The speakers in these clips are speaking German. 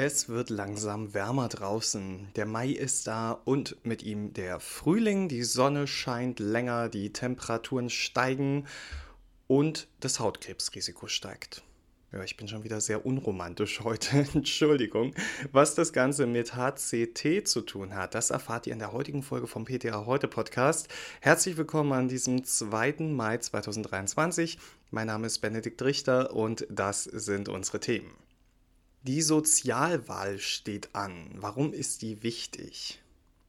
Es wird langsam wärmer draußen. Der Mai ist da und mit ihm der Frühling. Die Sonne scheint länger, die Temperaturen steigen und das Hautkrebsrisiko steigt. Ja, ich bin schon wieder sehr unromantisch heute. Entschuldigung. Was das Ganze mit HCT zu tun hat, das erfahrt ihr in der heutigen Folge vom PTA Heute Podcast. Herzlich willkommen an diesem 2. Mai 2023. Mein Name ist Benedikt Richter und das sind unsere Themen. Die Sozialwahl steht an. Warum ist die wichtig?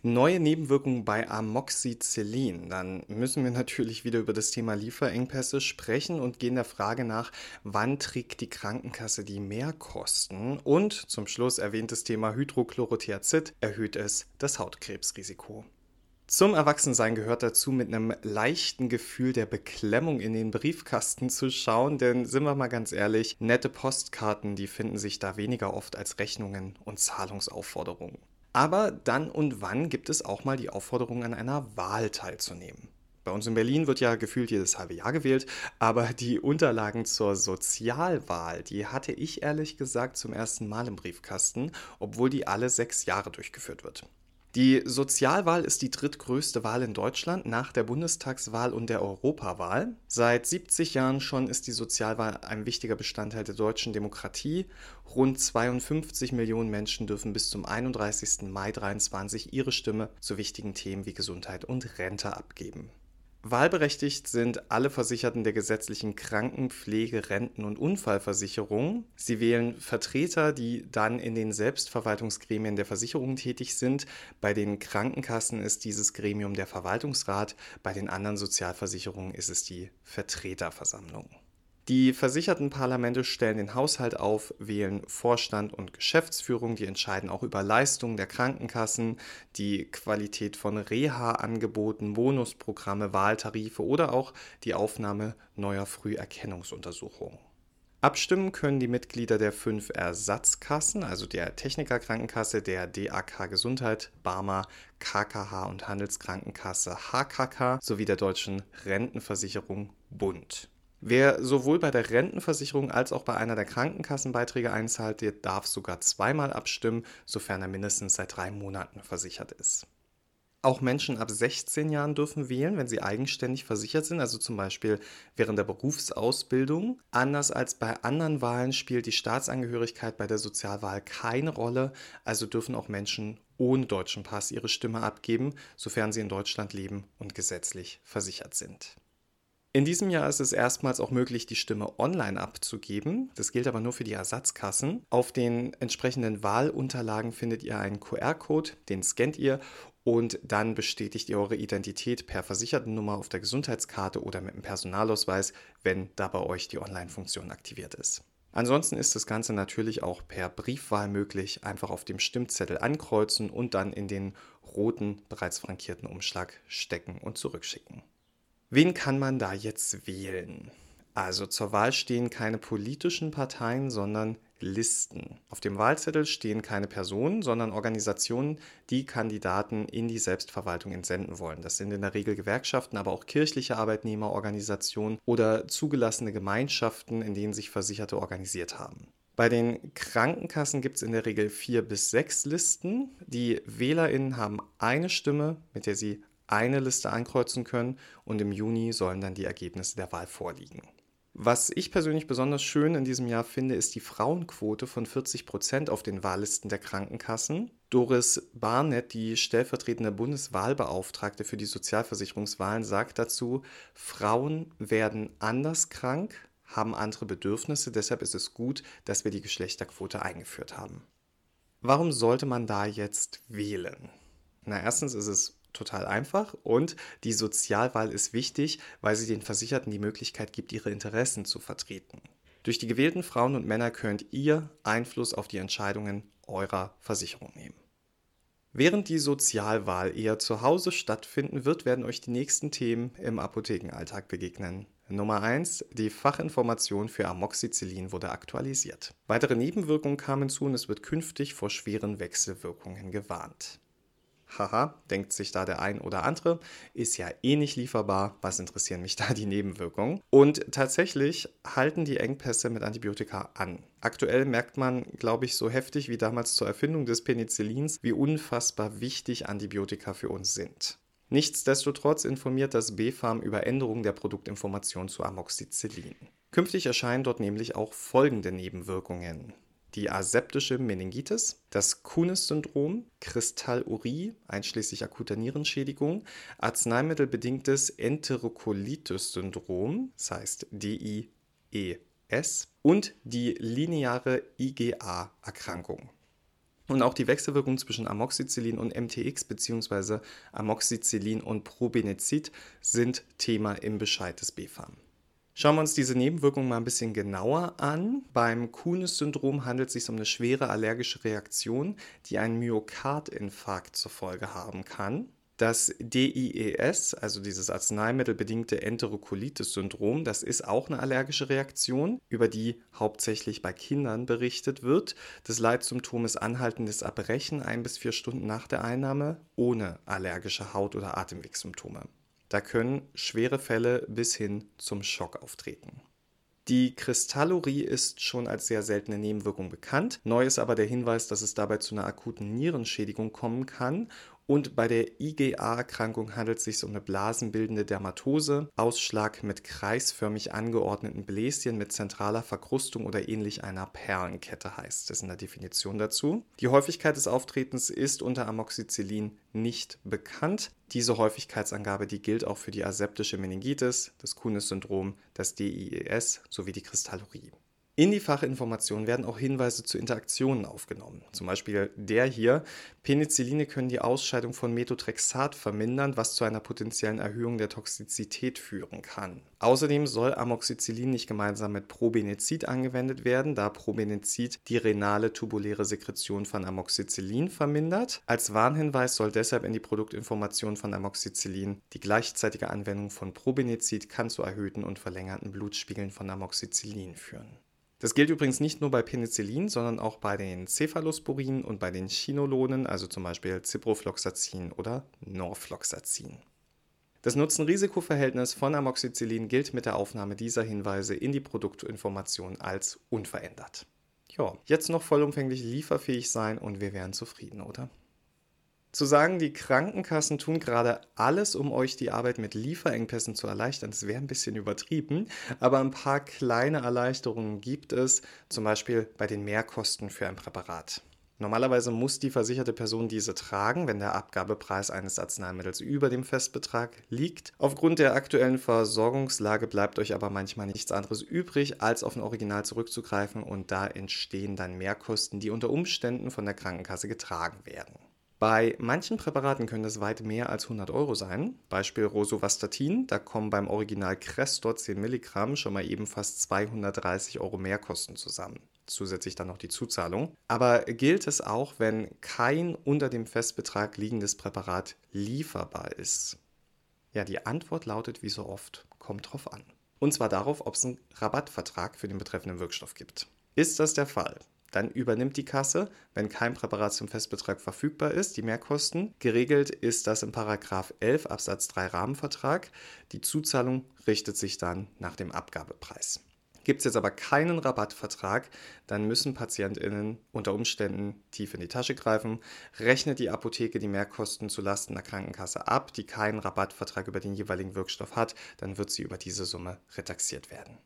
Neue Nebenwirkungen bei Amoxicillin. Dann müssen wir natürlich wieder über das Thema Lieferengpässe sprechen und gehen der Frage nach, wann trägt die Krankenkasse die Mehrkosten? Und zum Schluss erwähnt das Thema Hydrochlorothiazid erhöht es das Hautkrebsrisiko. Zum Erwachsensein gehört dazu, mit einem leichten Gefühl der Beklemmung in den Briefkasten zu schauen, denn sind wir mal ganz ehrlich, nette Postkarten, die finden sich da weniger oft als Rechnungen und Zahlungsaufforderungen. Aber dann und wann gibt es auch mal die Aufforderung, an einer Wahl teilzunehmen. Bei uns in Berlin wird ja gefühlt jedes halbe Jahr gewählt, aber die Unterlagen zur Sozialwahl, die hatte ich ehrlich gesagt zum ersten Mal im Briefkasten, obwohl die alle sechs Jahre durchgeführt wird. Die Sozialwahl ist die drittgrößte Wahl in Deutschland nach der Bundestagswahl und der Europawahl. Seit 70 Jahren schon ist die Sozialwahl ein wichtiger Bestandteil der deutschen Demokratie. Rund 52 Millionen Menschen dürfen bis zum 31. Mai 2023 ihre Stimme zu wichtigen Themen wie Gesundheit und Rente abgeben. Wahlberechtigt sind alle Versicherten der gesetzlichen Krankenpflege, Renten- und Unfallversicherung. Sie wählen Vertreter, die dann in den Selbstverwaltungsgremien der Versicherung tätig sind. Bei den Krankenkassen ist dieses Gremium der Verwaltungsrat, bei den anderen Sozialversicherungen ist es die Vertreterversammlung. Die versicherten Parlamente stellen den Haushalt auf, wählen Vorstand und Geschäftsführung, die entscheiden auch über Leistungen der Krankenkassen, die Qualität von Reha-Angeboten, Bonusprogramme, Wahltarife oder auch die Aufnahme neuer Früherkennungsuntersuchungen. Abstimmen können die Mitglieder der fünf Ersatzkassen, also der Technikerkrankenkasse, der DAK Gesundheit, Barmer, KKH und Handelskrankenkasse HKK sowie der Deutschen Rentenversicherung Bund. Wer sowohl bei der Rentenversicherung als auch bei einer der Krankenkassenbeiträge einzahlt, der darf sogar zweimal abstimmen, sofern er mindestens seit drei Monaten versichert ist. Auch Menschen ab 16 Jahren dürfen wählen, wenn sie eigenständig versichert sind, also zum Beispiel während der Berufsausbildung. Anders als bei anderen Wahlen spielt die Staatsangehörigkeit bei der Sozialwahl keine Rolle, also dürfen auch Menschen ohne deutschen Pass ihre Stimme abgeben, sofern sie in Deutschland leben und gesetzlich versichert sind. In diesem Jahr ist es erstmals auch möglich, die Stimme online abzugeben. Das gilt aber nur für die Ersatzkassen. Auf den entsprechenden Wahlunterlagen findet ihr einen QR-Code, den scannt ihr und dann bestätigt ihr eure Identität per Versichertennummer auf der Gesundheitskarte oder mit dem Personalausweis, wenn da bei euch die Online-Funktion aktiviert ist. Ansonsten ist das Ganze natürlich auch per Briefwahl möglich. Einfach auf dem Stimmzettel ankreuzen und dann in den roten, bereits frankierten Umschlag stecken und zurückschicken. Wen kann man da jetzt wählen? Also zur Wahl stehen keine politischen Parteien, sondern Listen. Auf dem Wahlzettel stehen keine Personen, sondern Organisationen, die Kandidaten in die Selbstverwaltung entsenden wollen. Das sind in der Regel Gewerkschaften, aber auch kirchliche Arbeitnehmerorganisationen oder zugelassene Gemeinschaften, in denen sich Versicherte organisiert haben. Bei den Krankenkassen gibt es in der Regel vier bis sechs Listen. Die WählerInnen haben eine Stimme, mit der sie eine Liste ankreuzen können und im Juni sollen dann die Ergebnisse der Wahl vorliegen. Was ich persönlich besonders schön in diesem Jahr finde, ist die Frauenquote von 40 Prozent auf den Wahllisten der Krankenkassen. Doris Barnett, die stellvertretende Bundeswahlbeauftragte für die Sozialversicherungswahlen, sagt dazu, Frauen werden anders krank, haben andere Bedürfnisse, deshalb ist es gut, dass wir die Geschlechterquote eingeführt haben. Warum sollte man da jetzt wählen? Na, erstens ist es total einfach und die Sozialwahl ist wichtig, weil sie den Versicherten die Möglichkeit gibt, ihre Interessen zu vertreten. Durch die gewählten Frauen und Männer könnt ihr Einfluss auf die Entscheidungen eurer Versicherung nehmen. Während die Sozialwahl eher zu Hause stattfinden wird, werden euch die nächsten Themen im Apothekenalltag begegnen. Nummer 1. Die Fachinformation für Amoxicillin wurde aktualisiert. Weitere Nebenwirkungen kamen zu und es wird künftig vor schweren Wechselwirkungen gewarnt. Haha, denkt sich da der ein oder andere, ist ja eh nicht lieferbar. Was interessieren mich da die Nebenwirkungen? Und tatsächlich halten die Engpässe mit Antibiotika an. Aktuell merkt man, glaube ich, so heftig wie damals zur Erfindung des Penicillins, wie unfassbar wichtig Antibiotika für uns sind. Nichtsdestotrotz informiert das BfArM über Änderungen der Produktinformation zu Amoxicillin. Künftig erscheinen dort nämlich auch folgende Nebenwirkungen die aseptische Meningitis, das Kunis-Syndrom, Kristallurie einschließlich akuter Nierenschädigung, arzneimittelbedingtes Enterokolitis-Syndrom, das heißt DIES, und die lineare IgA-Erkrankung. Und auch die Wechselwirkung zwischen Amoxicillin und MTX bzw. Amoxicillin und Probenecid sind Thema im Bescheid des BfArM. Schauen wir uns diese Nebenwirkungen mal ein bisschen genauer an. Beim Kuhnes-Syndrom handelt es sich um eine schwere allergische Reaktion, die einen Myokardinfarkt zur Folge haben kann. Das DIES, also dieses arzneimittelbedingte Enterokolitis-Syndrom, das ist auch eine allergische Reaktion, über die hauptsächlich bei Kindern berichtet wird. Das Leitsymptom ist anhaltendes Erbrechen ein bis vier Stunden nach der Einnahme ohne allergische Haut- oder Atemwegssymptome. Da können schwere Fälle bis hin zum Schock auftreten. Die Kristallurie ist schon als sehr seltene Nebenwirkung bekannt. Neu ist aber der Hinweis, dass es dabei zu einer akuten Nierenschädigung kommen kann und bei der IgA-Erkrankung handelt es sich um eine blasenbildende Dermatose, Ausschlag mit kreisförmig angeordneten Bläschen mit zentraler Verkrustung oder ähnlich einer Perlenkette heißt es in der Definition dazu. Die Häufigkeit des Auftretens ist unter Amoxicillin nicht bekannt. Diese Häufigkeitsangabe, die gilt auch für die aseptische Meningitis, das Kunis-Syndrom, das DIES sowie die Kristallurie. In die Fachinformation werden auch Hinweise zu Interaktionen aufgenommen. Zum Beispiel der hier. Penicilline können die Ausscheidung von Methotrexat vermindern, was zu einer potenziellen Erhöhung der Toxizität führen kann. Außerdem soll Amoxicillin nicht gemeinsam mit Probenecid angewendet werden, da Probenecid die renale tubuläre Sekretion von Amoxicillin vermindert. Als Warnhinweis soll deshalb in die Produktinformation von Amoxicillin die gleichzeitige Anwendung von Probenecid kann zu erhöhten und verlängerten Blutspiegeln von Amoxicillin führen. Das gilt übrigens nicht nur bei Penicillin, sondern auch bei den Cephalosporinen und bei den Chinolonen, also zum Beispiel Ciprofloxacin oder Norfloxacin. Das Nutzen-Risiko-Verhältnis von Amoxicillin gilt mit der Aufnahme dieser Hinweise in die Produktinformation als unverändert. Ja, jetzt noch vollumfänglich lieferfähig sein und wir wären zufrieden, oder? Zu sagen, die Krankenkassen tun gerade alles, um euch die Arbeit mit Lieferengpässen zu erleichtern, das wäre ein bisschen übertrieben, aber ein paar kleine Erleichterungen gibt es, zum Beispiel bei den Mehrkosten für ein Präparat. Normalerweise muss die versicherte Person diese tragen, wenn der Abgabepreis eines Arzneimittels über dem Festbetrag liegt. Aufgrund der aktuellen Versorgungslage bleibt euch aber manchmal nichts anderes übrig, als auf ein Original zurückzugreifen und da entstehen dann Mehrkosten, die unter Umständen von der Krankenkasse getragen werden. Bei manchen Präparaten können es weit mehr als 100 Euro sein. Beispiel Rosuvastatin, da kommen beim Original Crestor 10 Milligramm schon mal eben fast 230 Euro Mehrkosten zusammen. Zusätzlich dann noch die Zuzahlung. Aber gilt es auch, wenn kein unter dem Festbetrag liegendes Präparat lieferbar ist? Ja, die Antwort lautet wie so oft, kommt drauf an. Und zwar darauf, ob es einen Rabattvertrag für den betreffenden Wirkstoff gibt. Ist das der Fall? Dann übernimmt die Kasse, wenn kein Präparat zum Festbetrag verfügbar ist, die Mehrkosten. Geregelt ist das im Paragraph 11 Absatz 3 Rahmenvertrag. Die Zuzahlung richtet sich dann nach dem Abgabepreis. Gibt es jetzt aber keinen Rabattvertrag, dann müssen PatientInnen unter Umständen tief in die Tasche greifen. Rechnet die Apotheke die Mehrkosten zulasten der Krankenkasse ab, die keinen Rabattvertrag über den jeweiligen Wirkstoff hat, dann wird sie über diese Summe retaxiert werden.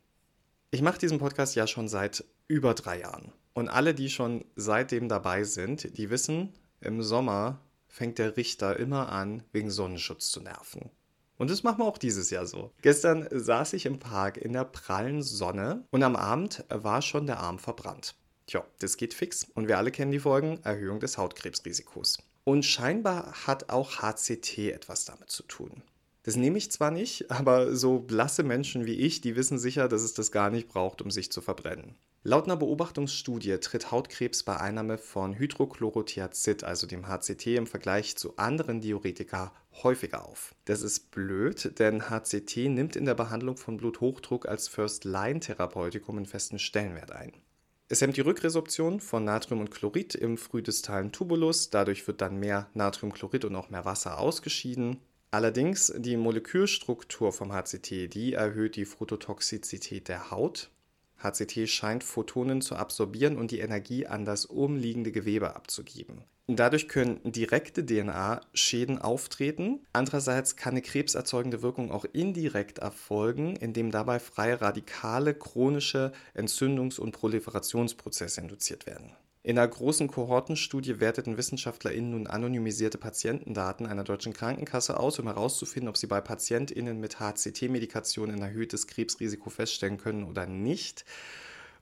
Ich mache diesen Podcast ja schon seit über drei Jahren. Und alle, die schon seitdem dabei sind, die wissen, im Sommer fängt der Richter immer an, wegen Sonnenschutz zu nerven. Und das machen wir auch dieses Jahr so. Gestern saß ich im Park in der prallen Sonne und am Abend war schon der Arm verbrannt. Tja, das geht fix und wir alle kennen die Folgen Erhöhung des Hautkrebsrisikos. Und scheinbar hat auch HCT etwas damit zu tun. Das nehme ich zwar nicht, aber so blasse Menschen wie ich, die wissen sicher, dass es das gar nicht braucht, um sich zu verbrennen. Laut einer Beobachtungsstudie tritt Hautkrebs bei Einnahme von Hydrochlorothiazid, also dem HCT, im Vergleich zu anderen Diuretika häufiger auf. Das ist blöd, denn HCT nimmt in der Behandlung von Bluthochdruck als First-Line-Therapeutikum einen festen Stellenwert ein. Es hemmt die Rückresorption von Natrium und Chlorid im frühdistalen Tubulus. Dadurch wird dann mehr Natriumchlorid und auch mehr Wasser ausgeschieden. Allerdings die Molekülstruktur vom HCT, die erhöht die Phototoxizität der Haut. HCT scheint Photonen zu absorbieren und die Energie an das umliegende Gewebe abzugeben. Dadurch können direkte DNA-Schäden auftreten. Andererseits kann eine krebserzeugende Wirkung auch indirekt erfolgen, indem dabei freie Radikale chronische Entzündungs- und Proliferationsprozesse induziert werden. In einer großen Kohortenstudie werteten WissenschaftlerInnen nun anonymisierte Patientendaten einer deutschen Krankenkasse aus, um herauszufinden, ob sie bei PatientInnen mit HCT-Medikation ein erhöhtes Krebsrisiko feststellen können oder nicht.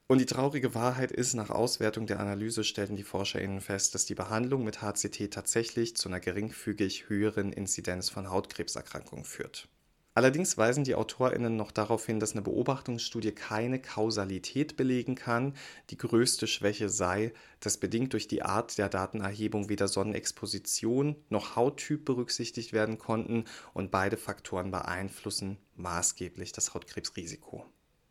Und die traurige Wahrheit ist, nach Auswertung der Analyse stellten die ForscherInnen fest, dass die Behandlung mit HCT tatsächlich zu einer geringfügig höheren Inzidenz von Hautkrebserkrankungen führt. Allerdings weisen die AutorInnen noch darauf hin, dass eine Beobachtungsstudie keine Kausalität belegen kann. Die größte Schwäche sei, dass bedingt durch die Art der Datenerhebung weder Sonnenexposition noch Hauttyp berücksichtigt werden konnten und beide Faktoren beeinflussen maßgeblich das Hautkrebsrisiko.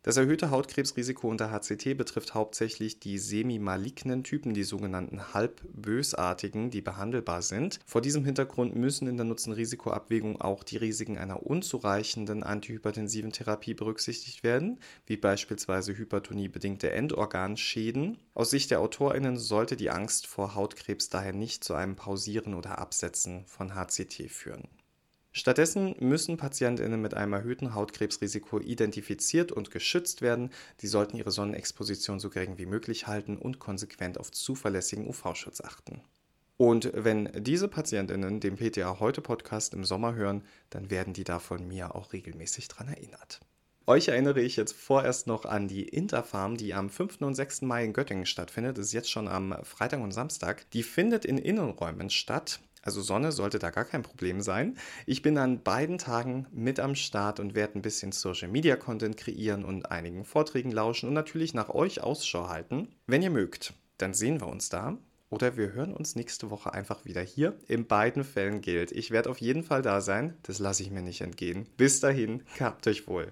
Das erhöhte Hautkrebsrisiko unter HCT betrifft hauptsächlich die semi-malignen Typen, die sogenannten halbbösartigen, die behandelbar sind. Vor diesem Hintergrund müssen in der Nutzen-Risiko-Abwägung auch die Risiken einer unzureichenden antihypertensiven Therapie berücksichtigt werden, wie beispielsweise hypertoniebedingte Endorganschäden. Aus Sicht der AutorInnen sollte die Angst vor Hautkrebs daher nicht zu einem Pausieren oder Absetzen von HCT führen. Stattdessen müssen Patientinnen mit einem erhöhten Hautkrebsrisiko identifiziert und geschützt werden. Sie sollten ihre Sonnenexposition so gering wie möglich halten und konsequent auf zuverlässigen UV-Schutz achten. Und wenn diese Patientinnen den PTA heute Podcast im Sommer hören, dann werden die da von mir auch regelmäßig dran erinnert. Euch erinnere ich jetzt vorerst noch an die Interfarm, die am 5. und 6. Mai in Göttingen stattfindet. Das ist jetzt schon am Freitag und Samstag. Die findet in Innenräumen statt. Also Sonne sollte da gar kein Problem sein. Ich bin an beiden Tagen mit am Start und werde ein bisschen Social Media Content kreieren und einigen Vorträgen lauschen und natürlich nach euch Ausschau halten. Wenn ihr mögt, dann sehen wir uns da. Oder wir hören uns nächste Woche einfach wieder hier. In beiden Fällen gilt, ich werde auf jeden Fall da sein. Das lasse ich mir nicht entgehen. Bis dahin, gehabt euch wohl.